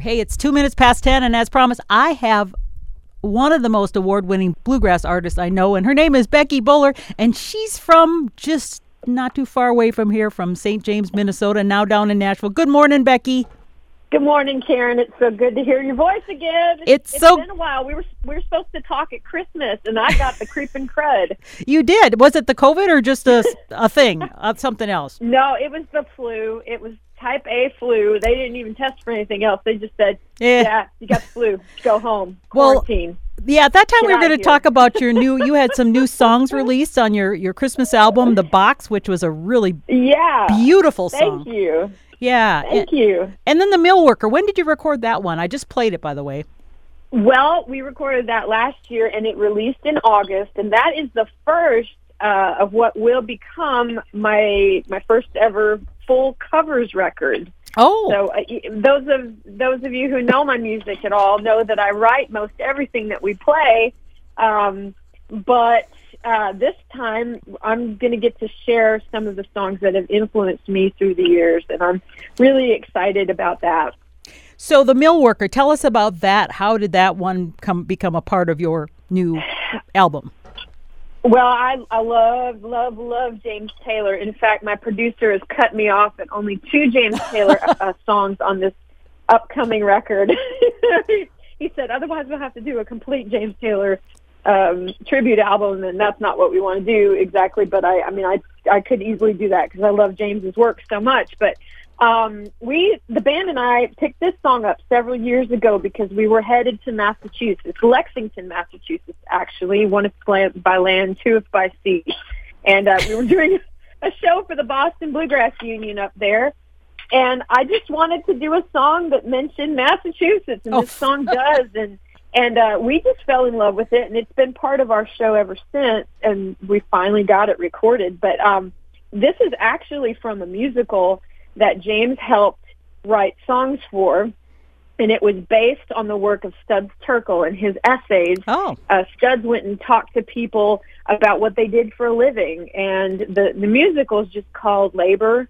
Hey, it's two minutes past 10, and as promised, I have one of the most award winning bluegrass artists I know, and her name is Becky Buller, and she's from just not too far away from here, from St. James, Minnesota, now down in Nashville. Good morning, Becky. Good morning, Karen. It's so good to hear your voice again. It's, it's so been a while. We were we were supposed to talk at Christmas, and I got the creeping crud. You did. Was it the COVID or just a, a thing, uh, something else? No, it was the flu. It was type A flu. They didn't even test for anything else. They just said, Yeah. "Yeah, you got the flu. Go home. Well, Quarantine." Yeah, at that time Get we were going to talk about your new. You had some new songs released on your your Christmas album, The Box, which was a really yeah. beautiful song. Thank you. Yeah, Thank and, you. and then the Mill Worker. When did you record that one? I just played it, by the way. Well, we recorded that last year, and it released in August, and that is the first uh, of what will become my my first ever full covers record. Oh, So uh, those of those of you who know my music at all know that I write most everything that we play. Um, but uh, this time, I'm going to get to share some of the songs that have influenced me through the years, and I'm really excited about that. so the Mill Worker. Tell us about that. How did that one come become a part of your new album? Well, I I love love love James Taylor. In fact, my producer has cut me off at only two James Taylor uh, songs on this upcoming record. he, said, otherwise we'll have to do a complete James Taylor um, tribute album, and that's not what we want to do exactly. But I, I mean, I I could easily do that because I love James's work so much. But um, we, the band and I, picked this song up several years ago because we were headed to Massachusetts, Lexington, Massachusetts, actually. One is by by land, two is by sea, and uh, we were doing a show for the Boston Bluegrass Union up there. And I just wanted to do a song that mentioned Massachusetts, and Oh. this song does. And and uh, we just fell in love with it, and it's been part of our show ever since. And we finally got it recorded. But um, this is actually from a musical that James helped write songs for, and it was based on the work of Studs Terkel and his essays. Oh, Uh, Studs went and talked to people about what they did for a living, and the the musical is just called Labor,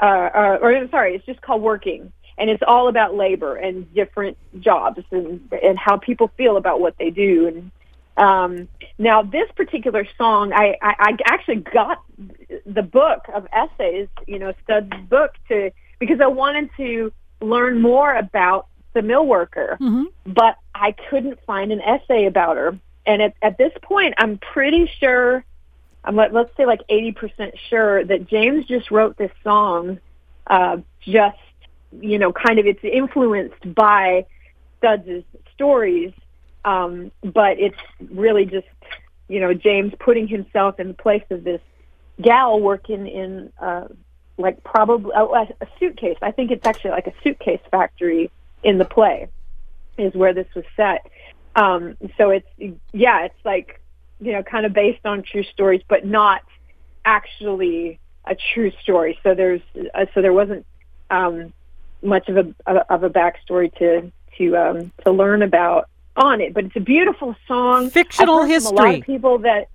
uh, uh, or I'm sorry, it's just called Working, and it's all about labor and different jobs and and how people feel about what they do. And um, now this particular song, I, I, I actually got the book of essays, you know, Stud's book to because I wanted to learn more about the mill worker, hmm but I couldn't find an essay about her. And at, at this point, I'm pretty sure, I'm let, let's say like 80% sure that James just wrote this song, uh, just, you know, kind of it's influenced by Studs' stories. Um, but it's really just, you know, James putting himself in the place of this gal working in, uh, like probably a, a suitcase. I think it's actually like a suitcase factory in the play is where this was set. Um, so it's yeah, it's like you know, kind of based on true stories, but not actually a true story. So there's uh, so there wasn't um, much of a of a backstory to to um, to learn about on it. But it's a beautiful song. Fictional I've heard From a lot history. of people that.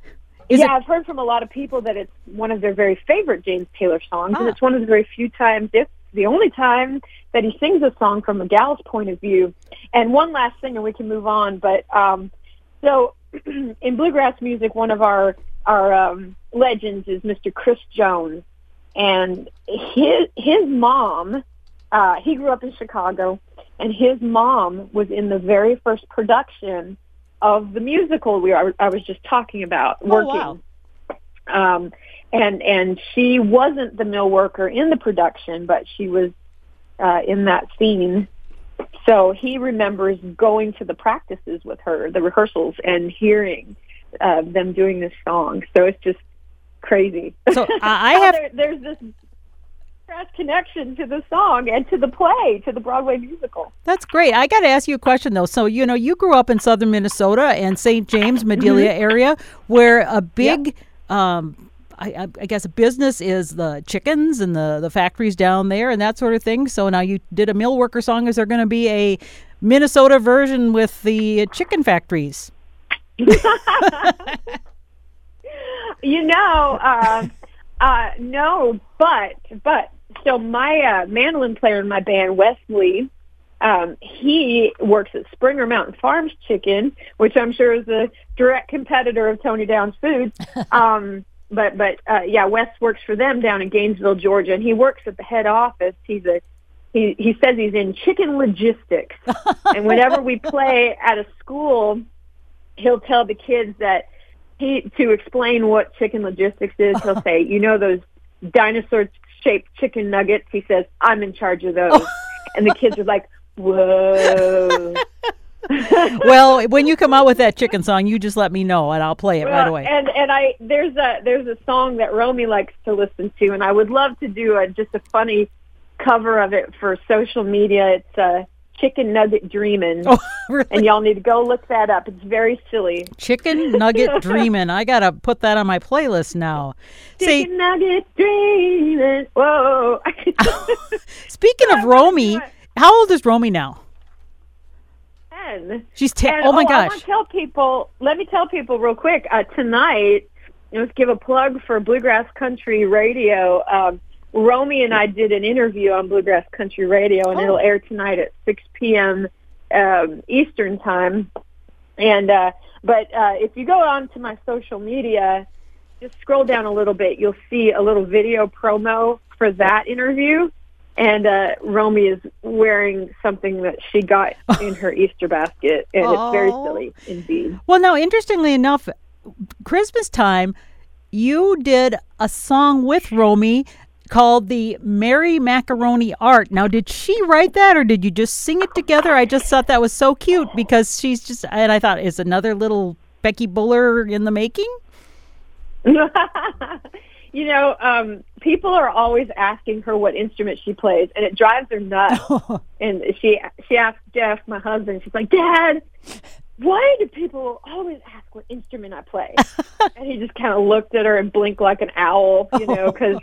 Is yeah, it- I've heard from a lot of people that it's one of their very favorite James Taylor songs, Ah. and it's one of the very few times, if the only time, that he sings a song from a gal's point of view. And one last thing, and we can move on. But um, so in bluegrass music, one of our our um, legends is Mr. Chris Jones, and his his mom. Uh, he grew up in Chicago, and his mom was in the very first production of the musical we are, I was just talking about. Oh, working, wow. um, and and she wasn't the mill worker in the production, but she was uh, in that scene. So he remembers going to the practices with her, the rehearsals, and hearing uh, them doing this song. So it's just crazy. So I I How have there, there's this connection to the song and to the play, to the Broadway musical. That's great. I got to ask you a question though. So you know, you grew up in southern Minnesota and St. James, Madelia area, where a big, um, I, I I guess, business is the chickens and the the factories down there and that sort of thing. So now you did a mill worker song. Is there going to be a Minnesota version with the chicken factories? You know, uh, uh, no, but but so my uh, mandolin player in my band, Wesley, um, he works at Springer Mountain Farms Chicken, which I'm sure is a direct competitor of Tony Downs Foods. Um, but but uh, yeah, Wes works for them down in Gainesville, Georgia, and he works at the head office. He's a he he says he's in chicken logistics, and whenever we play at a school, he'll tell the kids that he to explain what chicken logistics is. He'll say, you know those dinosaur shaped chicken nuggets. He says, I'm in charge of those, and the kids are like, whoa. well, when you come out with that chicken song, you just let me know and I'll play it right away. And and I there's a there's a song that Romy likes to listen to, and I would love to do a just a funny cover of it for social media. It's uh, Chicken Nugget dreaming. Oh, really? And y'all need to go look that up. It's very silly. Chicken Nugget dreaming. I got to put that on my playlist now. Chicken Nugget Dreamin'. Whoa. Speaking of Romy, how old is Romy now? Ten. She's ten. And, oh my I gosh. want to tell people, let me tell people real quick, uh, tonight, let's give a plug for Bluegrass Country Radio. Um, Romy and I did an interview on Bluegrass Country Radio, and Oh. it'll air tonight at 6 p.m. Um, Eastern Time. And uh, but uh, if you go on to my social media, just scroll down a little bit, you'll see a little video promo for that interview. And uh, Romy is wearing something that she got in her Easter basket, and it's very Oh. silly indeed. Well, now, interestingly enough, Christmas time, you did a song with Romy called the Mary Macaroni Art. Now, did she write that or did you just sing it together? I just thought that was so cute because she's just, and I thought, is another little Becky Buller in the making? you know, um, people are always asking her what instrument she plays, and it drives her nuts. and she she asked Jeff, my husband, she's like, Dad, why do people always ask what instrument I play? and he just kind of looked at her and blinked like an owl, you know, because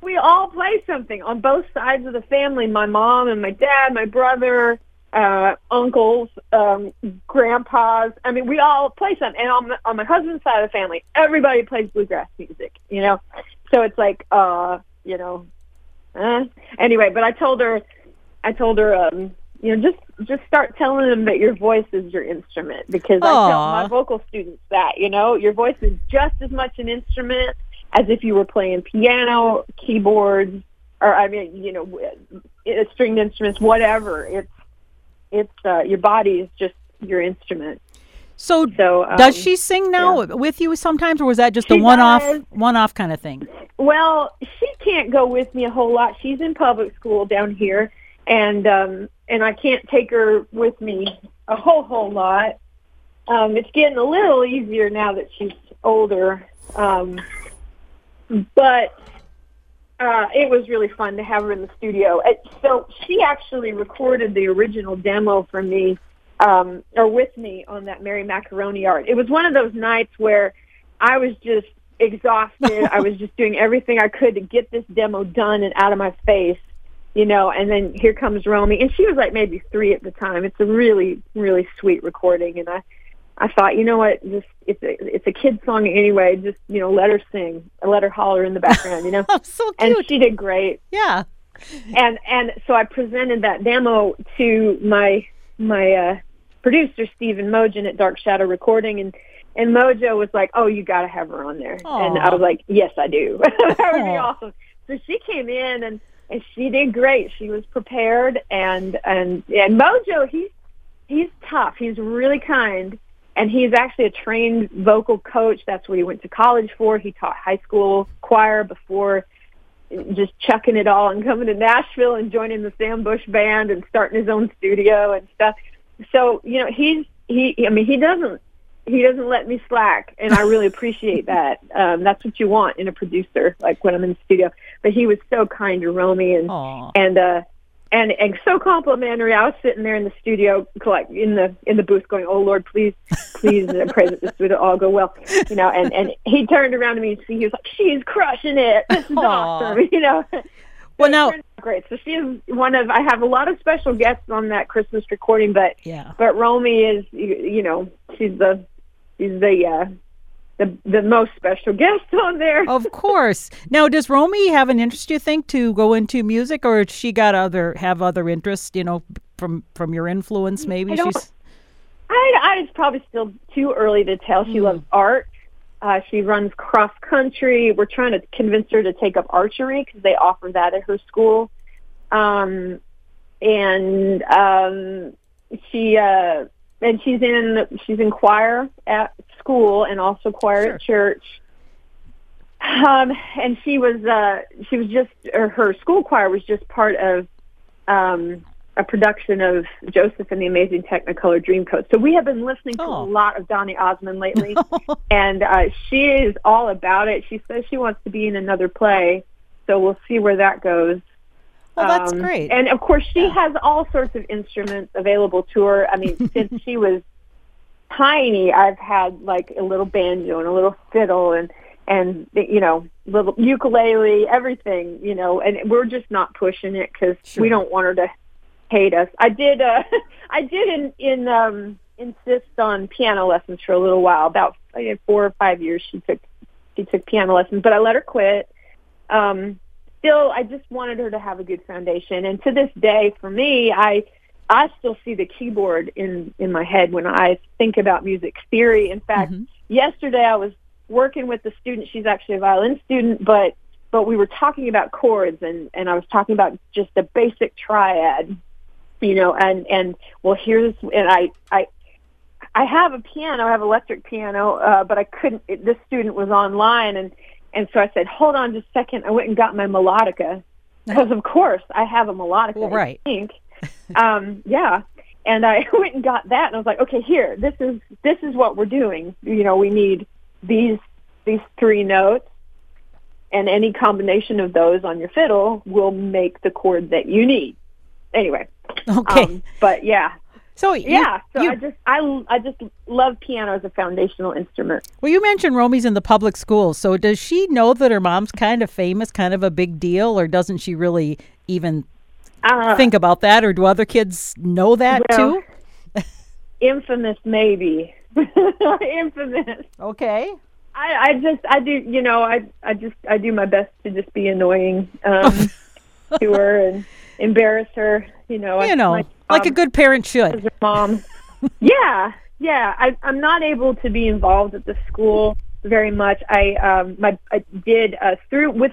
we all play something on both sides of the family. My mom and my dad, my brother, uh, uncles, um, grandpas. I mean, we all play something. And on, my- on my husband's side of the family, everybody plays bluegrass music, you know? So it's like, uh, you know, uh, anyway, but I told her, I told her, um, you know, just, just start telling them that your voice is your instrument because I tell my vocal students that, you know, your voice is just as much an instrument as if you were playing piano, keyboards, or I mean, you know, uh, stringed instruments, whatever. It's it's uh, your body is just your instrument. So, So um, does she sing now with you sometimes or was that just a one-off, does. one-off kind of thing? Well, she can't go with me a whole lot. She's in public school down here, and um, and I can't take her with me a whole whole lot. Um, it's getting a little easier now that she's older, um, but uh, it was really fun to have her in the studio. Uh, So she actually recorded the original demo for me, um, or with me on that Mary Macaroni art. It was one of those nights where I was just exhausted. I was just doing everything I could to get this demo done and out of my face, you know. And then here comes Romy, and she was like maybe three at the time. It's a really, really sweet recording, and I, I thought, you know what, just it's a it's a kid song anyway. Just you know, let her sing, let her holler in the background, you know. So and she did great yeah. and and so I presented that demo to my my uh, producer Stephen Mougin at Dark Shadow Recording, and and Mojo was like, "Oh, you got to have her on there," and I was like, "Yes, I do. that would be awesome." So she came in and and she did great. She was prepared, and and and Mojo, he's he's tough. He's really kind. And he's actually a trained vocal coach. That's what he went to college for. He taught high school choir before just chucking it all and coming to Nashville and joining the Sam Bush band and starting his own studio and stuff. So, you know, he's he I mean, he doesn't he doesn't let me slack and I really appreciate that. Um that's what you want in a producer like when I'm in the studio. But he was so kind to Romy and Aw. and uh and and so complimentary. I was sitting there in the studio, like in the in the booth, going, "Oh Lord, please, please, and I pray that this would all go well." You know, and and he turned around to me and he was like, "She's crushing it. This is Aw. awesome." You know. Well, now- it turned out great. So she is one of. I have a lot of special guests on that Christmas recording, but Yeah. but Romy is, you, you know, she's the she's the uh, the the most special guest on there. Of course. Now, does Romy have an interest, you think, to go into music, or has she got other have other interests? You know, from from your influence? Maybe I she's I, I it's probably still too early to tell. She loves art. Uh, she runs cross country. We're trying to convince her to take up archery because they offer that at her school. Um, and um, she uh, and she's in she's in choir at school and also choir at church. Um, and she was uh, she was just her school choir was just part of um, a production of Joseph and the Amazing Technicolor Dreamcoat. So we have been listening to Oh. a lot of Donny Osmond lately, and uh, she is all about it. She says she wants to be in another play, so we'll see where that goes. Well, that's Um, great. And of course, she has all sorts of instruments available to her. I mean, since she was tiny, I've had like a little banjo and a little fiddle and and you know little ukulele, everything. You know, and we're just not pushing it because Sure. we don't want her to hate us. I did. Uh, I did in in um, insist on piano lessons for a little while. About I four or five years, she took she took piano lessons, but I let her quit. Um, still, I just wanted her to have a good foundation. And to this day, for me, I I still see the keyboard in in my head when I think about music theory. In fact, Mhm. yesterday I was working with a student. She's actually a violin student, but but we were talking about chords, and and I was talking about just the basic triad, you know, and and well, here's and I I. I have a piano. I have electric piano, uh, but I couldn't. It, this student was online, and and so I said, "Hold on just a second. I went and got my melodica because, of course, I have a melodica. Well, right. I think. um, yeah, and I went and got that, and I was like, "Okay, here. This is this is what we're doing. You know, we need these these three notes, and any combination of those on your fiddle will make the chord that you need." Anyway, okay. um, but yeah, so you- yeah. So you, I just I I just love piano as a foundational instrument. well, you mentioned Romy's in the public school. So does she know that her mom's kind of famous, kind of a big deal, or doesn't she really even Uh, think about that, or do other kids know that well, too? infamous, maybe infamous. Okay. I I just I do you know I I just I do my best to just be annoying um, to her and embarrass her. You know, You know, like a good parent as should. a mom. yeah, yeah. I, I'm not able to be involved at the school very much. I um my I did uh, through with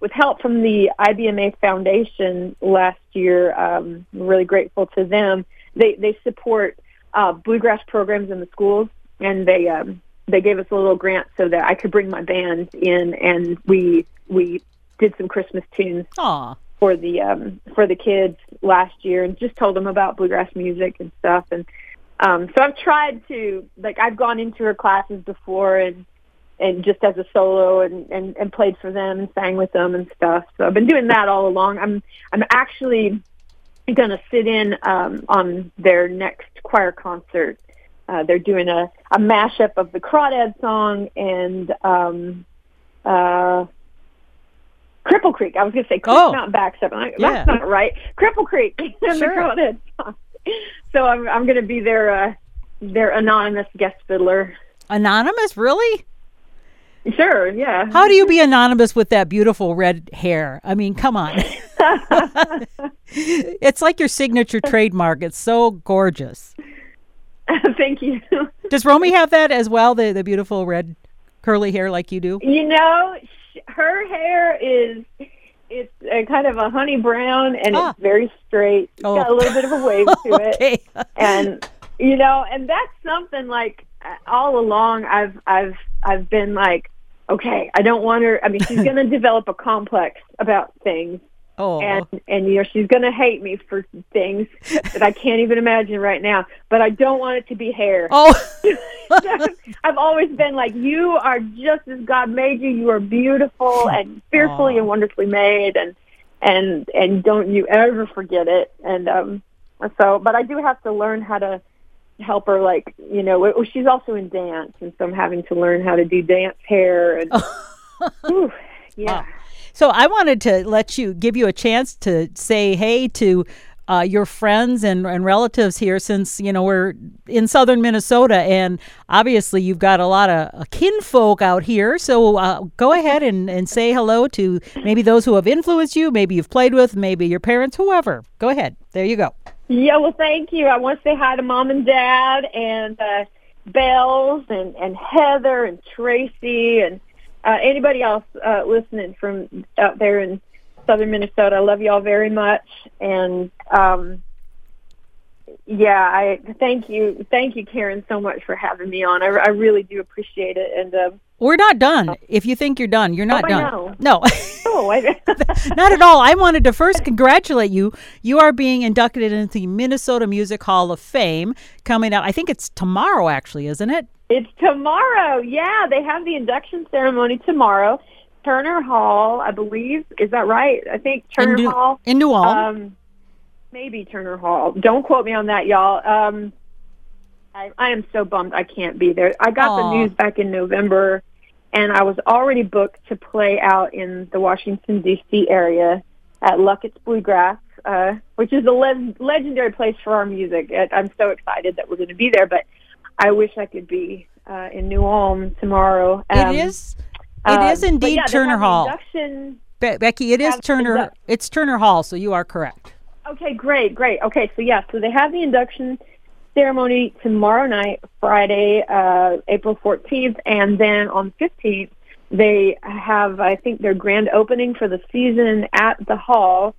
with help from the IBMA Foundation last year. Um, I'm really grateful to them. They they support uh, bluegrass programs in the schools, and they um, they gave us a little grant so that I could bring my band in, and we we did some Christmas tunes Aw. For the um for the kids last year and just told them about bluegrass music and stuff. And um so I've tried to like I've gone into her classes before and and just as a solo and and and played for them and sang with them and stuff. So I've been doing that all along. I'm I'm actually going to sit in um on their next choir concert. Uh they're doing a a mashup of the crawdad song and um uh Cripple Creek. I was going to say Creek Oh. Up. I'm like, Yeah. That's not right. Cripple Creek Sure. So I'm I'm going to be their uh, their anonymous guest fiddler. Anonymous, really? Sure, yeah. How do you be anonymous with that beautiful red hair? I mean, come on. it's like your signature trademark. It's so gorgeous. Thank you. Does Romy have that as well? The the beautiful red curly hair like you do? You know, her hair is it's a kind of a honey brown and Ah. it's very straight. It's got a Oh. little bit of a wave to it. and you know and that's something like all along i've i've i've been like okay i don't want her i mean she's going to develop a complex about things Oh. and and you know she's going to hate me for things that i can't even imagine right now but i don't want it to be hair oh. i've always been like you are just as god made you you are beautiful and fearfully Aw. and wonderfully made and and and don't you ever forget it and um so but i do have to learn how to help her like you know she's also in dance and so i'm having to learn how to do dance hair and Whew, yeah Wow. So I wanted to let you give you a chance to say hey to uh, your friends and, and relatives here since you know we're in southern Minnesota and obviously you've got a lot of uh, kinfolk out here. So uh, go ahead and, and say hello to maybe those who have influenced you, maybe you've played with, maybe your parents, whoever. Go ahead. There you go. Yeah, well, thank you. I want to say hi to mom and dad and uh, Bells and, and Heather and Tracy and uh, anybody else uh, listening from out there in southern Minnesota. I love you all very much. And um, yeah, I thank you, thank you, Karen, so much for having me on. I, I really do appreciate it. And uh, we're not done. If you think you're done, you're not oh, done. No. Oh, I, not at all. I wanted to first congratulate you. You are being inducted into the Minnesota Music Hall of Fame coming out. I think it's tomorrow, actually, isn't it? It's tomorrow. Yeah, they have the induction ceremony tomorrow. Turner Hall, I believe. Is that right? I think Turner in Hall. In New Ulm. Um, maybe Turner Hall. Don't quote me on that, y'all. Um, I, I am so bummed I can't be there. I got Aww. the news back in November, and I was already booked to play out in the Washington D.C. area at Luckett's Bluegrass, uh, which is a le- legendary place for our music. I'm so excited that we're going to be there, but I wish I could be uh, in New Ulm tomorrow. Um, it is. It um, is indeed yeah, Turner Hall. Be- Becky, it is Turner. Indu- it's Turner Hall, so you are correct. Okay, great, great. Okay, so yeah, so they have the induction ceremony tomorrow night, Friday, uh, April 14th, and then on 15th they have, I think, their grand opening for the season at the hall,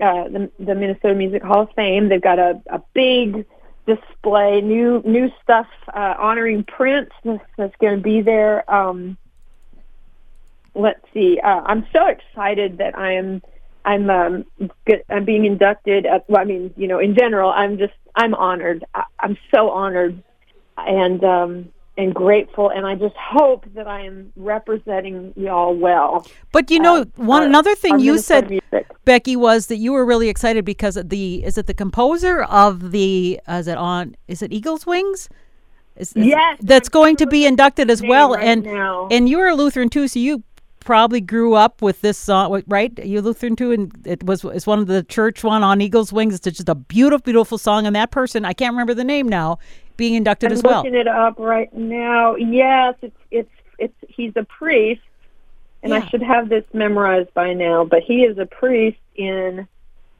uh, the, the Minnesota Music Hall of Fame. They've got a, a big display, new new stuff uh, honoring Prince that's going to be there. Um, let's see. Uh, I'm so excited that I am. I'm um, get, I'm being inducted. At, well, I mean, you know, in general, I'm just I'm honored. I, I'm so honored, and um, and grateful and I just hope that I am representing y'all well. But you know, uh, one our, another thing you said music. Becky was that you were really excited because of the is it the composer of the uh, is it on is it Eagles Wings? Is, is yes, that's going to be inducted as well right and now. and you're a Lutheran too so you probably grew up with this song, right? You Lutheran too, and it was it's one of the church one on Eagles Wings. It's just a beautiful, beautiful song, and that person I can't remember the name now, being inducted I'm as well. looking it up right now. Yes, it's it's it's he's a priest, and yeah. I should have this memorized by now. But he is a priest in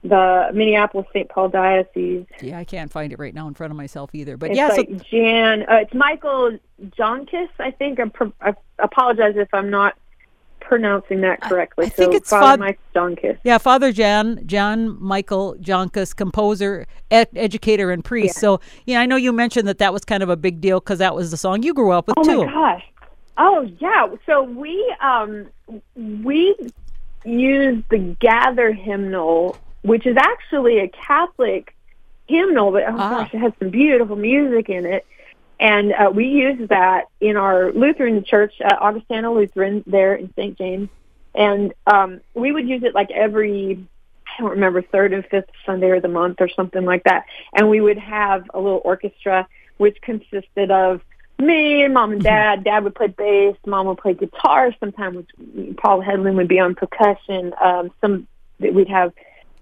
the Minneapolis St. Paul Diocese. Yeah, I can't find it right now in front of myself either. But it's yeah, like so, Jan. Uh, it's Michael Joncas, I think. I'm pro- I apologize if I'm not pronouncing that correctly. I, I think so it's Father Fa- Mike. Yeah, Father Jan John Michael Joncas, composer, ed- educator, and priest. Yeah. So yeah, I know you mentioned that that was kind of a big deal because that was the song you grew up with oh too. Oh my gosh! Oh yeah. So we um we use the Gather hymnal, which is actually a Catholic hymnal, but oh ah. gosh, it has some beautiful music in it. And uh, we use that in our Lutheran church, uh, Augustana Lutheran, there in St. James. And um, we would use it like every, I don't remember, third and fifth Sunday of the month or something like that. And we would have a little orchestra which consisted of me and mom and dad. Dad would play bass, mom would play guitar. Sometimes Paul Hedlund would be on percussion. Um, some we'd have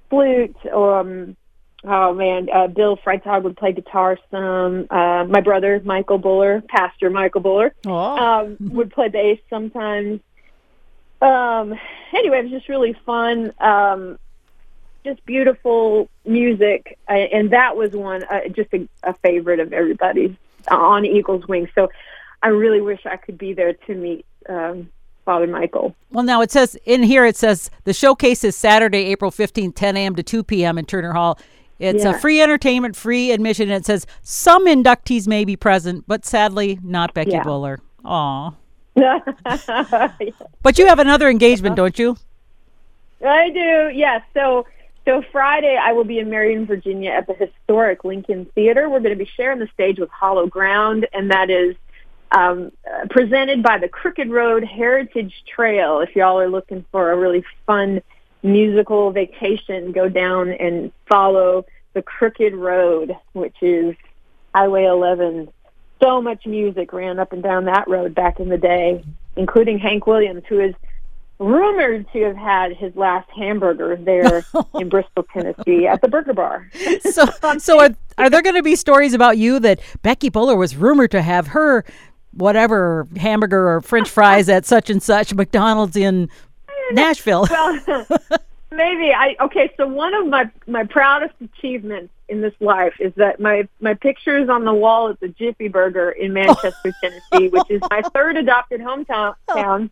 flute, or um, Oh man, uh, Bill Freitag would play guitar some. Uh, my brother Michael Buller, Pastor Michael Buller, um, would play bass sometimes. Um, anyway, it was just really fun. Um, just beautiful music, uh, and that was one uh, just a, a favorite of everybody's on Eagles Wings. So I really wish I could be there to meet um, Father Michael. Well, now it says in here it says the showcase is Saturday, April 15th, 10 a.m. to 2 p.m. in Turner Hall. It's yeah. a free entertainment, free admission. And it says some inductees may be present, but sadly not Becky yeah. Buller. Aw. but you have another engagement, don't you? I do. Yes. So so Friday I will be in Marion, Virginia at the historic Lincoln Theater. We're going to be sharing the stage with Hollow Ground, and that is um, presented by the Crooked Road Heritage Trail. If y'all are looking for a really fun musical vacation, go down and follow the Crooked Road, which is Highway 11. So much music ran up and down that road back in the day, including Hank Williams, who is rumored to have had his last hamburger there in Bristol, Tennessee, at the Burger Bar. so, so are, are there going to be stories about you that Becky Buller was rumored to have her whatever hamburger or French fries at such and such McDonald's in Nashville. well, maybe I okay. So one of my my proudest achievements in this life is that my my picture is on the wall at the Jiffy Burger in Manchester, Tennessee, which is my third adopted hometown. Town.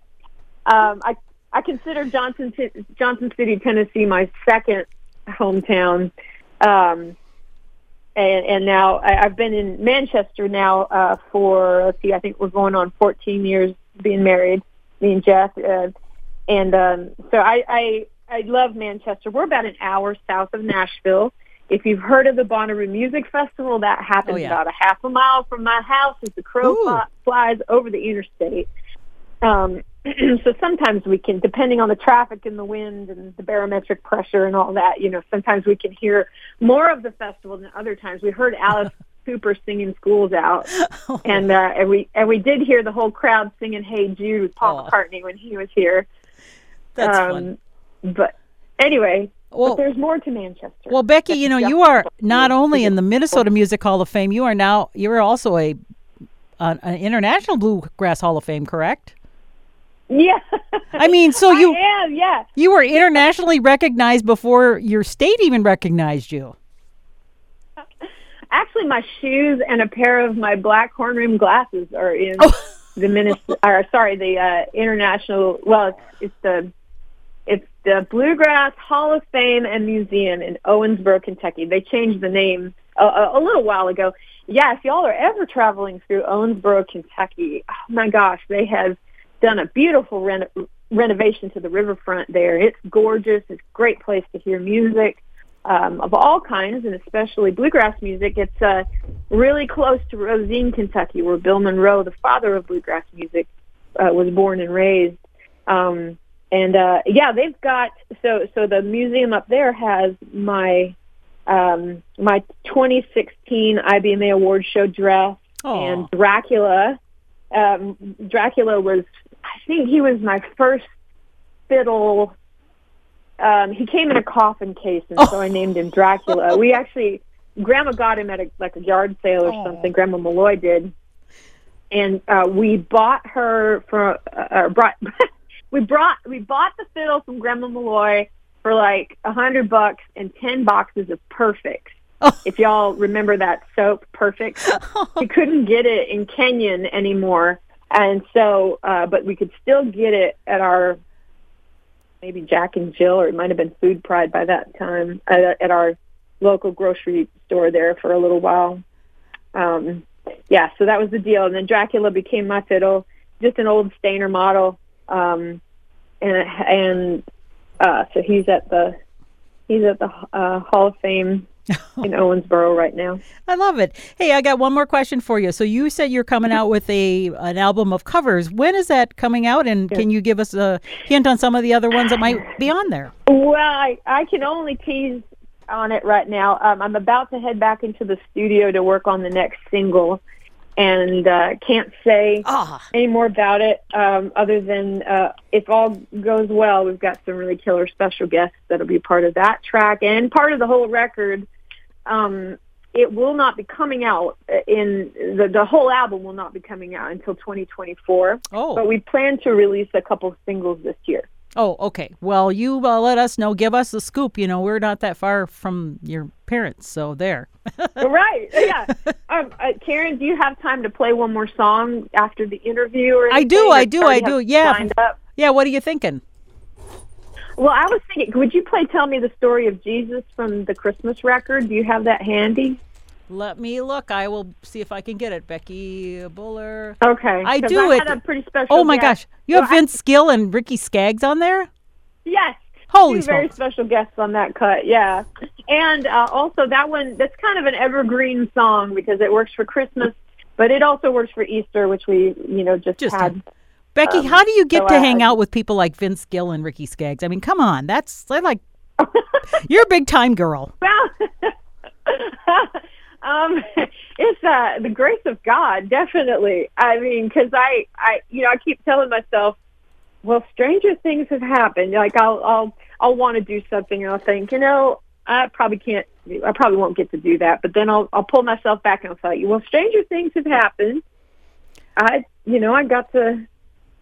Um, I I consider Johnson Johnson City, Tennessee, my second hometown. Um, and, and now I, I've been in Manchester now uh, for let's see, I think we're going on 14 years being married, me and Jeff, uh, and um, so I, I I love Manchester. We're about an hour south of Nashville. If you've heard of the Bonnaroo Music Festival, that happens Oh, yeah. about a half a mile from my house as the crow Ooh. flies over the interstate. Um, so sometimes we can, depending on the traffic and the wind and the barometric pressure and all that, you know, sometimes we can hear more of the festival than other times. We heard Alice Cooper singing "Schools Out," and uh, and we and we did hear the whole crowd singing "Hey Jude" with Paul Aw. McCartney when he was here. That's Um, fun. But anyway, Well- but there's more to Manchester. Well, Becky, you know, you are not only in the Minnesota Music Hall of Fame, you are now you're also a an, an international bluegrass Hall of Fame, correct? yeah. I mean, so you I am, yeah. you were internationally recognized before your state even recognized you. Actually, my shoes and a pair of my black horn rim glasses are in Oh. the Minnesota. Or sorry, the uh, international. Well, it's, it's the the Bluegrass Hall of Fame and Museum in Owensboro, Kentucky. They changed the name a, a, a little while ago. Yeah, if y'all are ever traveling through Owensboro, Kentucky, oh my gosh, they have done a beautiful reno- renovation to the riverfront there. It's gorgeous. It's a great place to hear music um, of all kinds, and especially bluegrass music. It's uh, really close to Rosine, Kentucky, where Bill Monroe, the father of bluegrass music, uh, was born and raised. Um, and uh, yeah, they've got so so the museum up there has my um, my 2016 IBMA award show dress Oh, and Dracula. Um, Dracula was, I think he was my first fiddle. Um, he came in a coffin case, and so I named him Dracula. We actually, Grandma got him at a like a yard sale or Oh. something. Grandma Malloy did, and uh, we bought her for uh, or brought. we brought we bought the fiddle from Grandma Malloy for like a hundred bucks and ten boxes of Perfect. Oh. If y'all remember that soap, Perfect, we couldn't get it in Kenyon anymore, and so uh, but we could still get it at our maybe Jack and Jill, or it might have been Food Pride by that time at, at our local grocery store there for a little while. Um, yeah, so that was the deal, and then Dracula became my fiddle, just an old Stainer model, um, and and uh, so he's at the he's at the uh, Hall of Fame in Owensboro right now. I love it. Hey, I got one more question for you. So you said you're coming out with a an album of covers. When is that coming out? And can you give us a hint on some of the other ones that might be on there? Well, I, I can only tease on it right now. Um, I'm about to head back into the studio to work on the next single, and uh, can't say Ah, any more about it um, other than uh, if all goes well, we've got some really killer special guests that'll be part of that track and part of the whole record. Um, it will not be coming out in the the whole album will not be coming out until 2024. oh, But we plan to release a couple singles this year. Oh, okay. Well, you uh, let us know. Give us the scoop. You know, we're not that far from your parents, so there. right. Yeah. Um, uh, Karen, do you have time to play one more song after the interview? Or I do, or I do, I do. Yeah. Yeah. What are you thinking? Well, I was thinking, would you play "Tell Me the Story of Jesus" from the Christmas record? Do you have that handy? Let me look. I will see if I can get it. Becky Buller. Okay. I do I it. Had a pretty special. Oh my guest. gosh, you have So I- Vince Gill and Ricky Skaggs on there. Yes. Holy Two very special guests on that cut, yeah. And uh, also that one, that's kind of an evergreen song because it works for Christmas, but it also works for Easter, which we, you know, just, Just had. Becky, um, how do you get so to I- hang out with people like Vince Gill and Ricky Skaggs? I mean, come on, that's they're like you're a big time girl. Well, um, it's uh, the grace of God, definitely. I mean, because I, I, you know, I keep telling myself, well, stranger things have happened. Like I'll, I'll, I'll want to do something, and I'll think, you know, I probably can't. I probably won't get to do that. But then I'll, I'll pull myself back and I'll tell you, well, stranger things have happened. I, you know, I got to.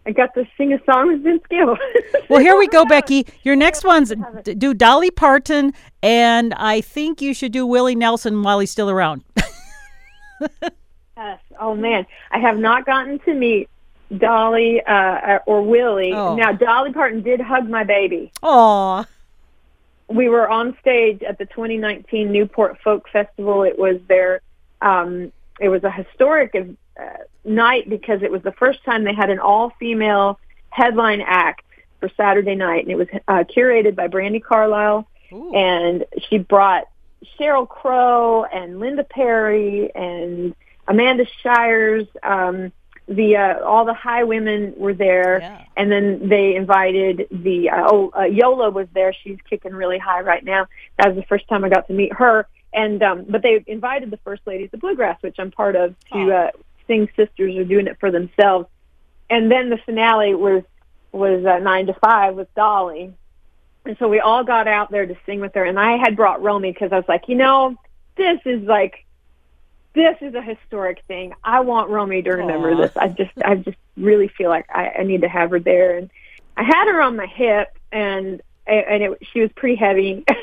I got to sing a song with Vince Gill. well, here we go, Becky. Your next one's do Dolly Parton, and I think you should do Willie Nelson while he's still around. yes. Oh man, I have not gotten to meet Dolly uh, or Willie. Oh. Now, Dolly Parton did hug my baby. Aw. We were on stage at the 2019 Newport Folk Festival. It was their, um, it was a historic uh, night because it was the first time they had an all-female headline act for Saturday night, and it was uh, curated by Brandi Carlile, Ooh. and she brought Sheryl Crow and Linda Perry and Amanda Shires. Um, the uh, all the Highwomen were there, Yeah. and then they invited the uh, oh uh, Yola was there. She's kicking really high right now. That was the first time I got to meet her. And um, but they invited the first ladies of bluegrass, which I'm part of, to uh, sing sisters are doing it for themselves. And then the finale was was uh, nine to five with Dolly, and so we all got out there to sing with her. And I had brought Romy because I was like, you know, this is like this is a historic thing. I want Romy to remember Aw. this. I just I just really feel like I, I need to have her there. And I had her on my hip, and and it, she was pretty heavy.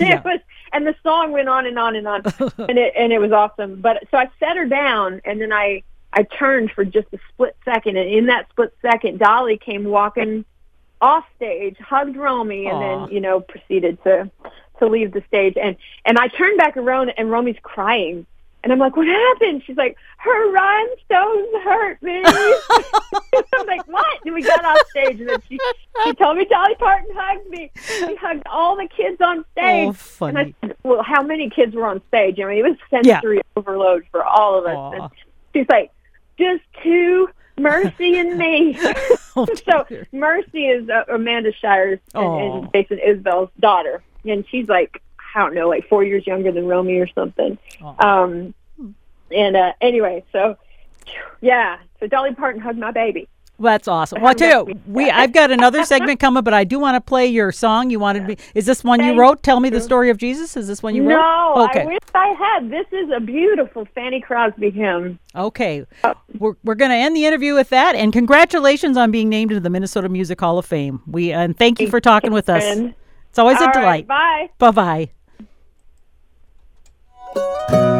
Yeah. was, and the song went on and on and on, and it and it was awesome. But so I set her down, and then I I turned for just a split second, and in that split second, Dolly came walking off stage, hugged Romy, and Aw. then you know proceeded to to leave the stage. And and I turned back around, and Romy's crying. And I'm like, what happened? She's like, her rhinestones hurt me. I'm like, what? And we got off stage, and then she, she told me Dolly Parton hugged me. She hugged all the kids on stage. Oh, And I funny. said, well, how many kids were on stage? I mean, it was Yeah. sensory overload for all of us. And she's like, just two, Mercy and me. Oh, so. Mercy is uh, Amanda Shires and, and Jason Isbell's daughter, and she's like I don't know, like four years younger than Romy or something. Aw. Um, and uh, anyway, so yeah, so Dolly Parton hugged my baby. Well, that's awesome. Well, I tell you, we I've got another segment coming, but I do want to play your song. You wanted me. Is this one you wrote? Tell me the story of Jesus. Is this one you wrote? no, wrote? I wish I had. This is a beautiful Fanny Crosby hymn. Okay. We're, we're going to end the interview with that. And congratulations on being named into the Minnesota Music Hall of Fame. We And thank you for talking with us. It's always a delight. right, bye. Bye bye. Thank you.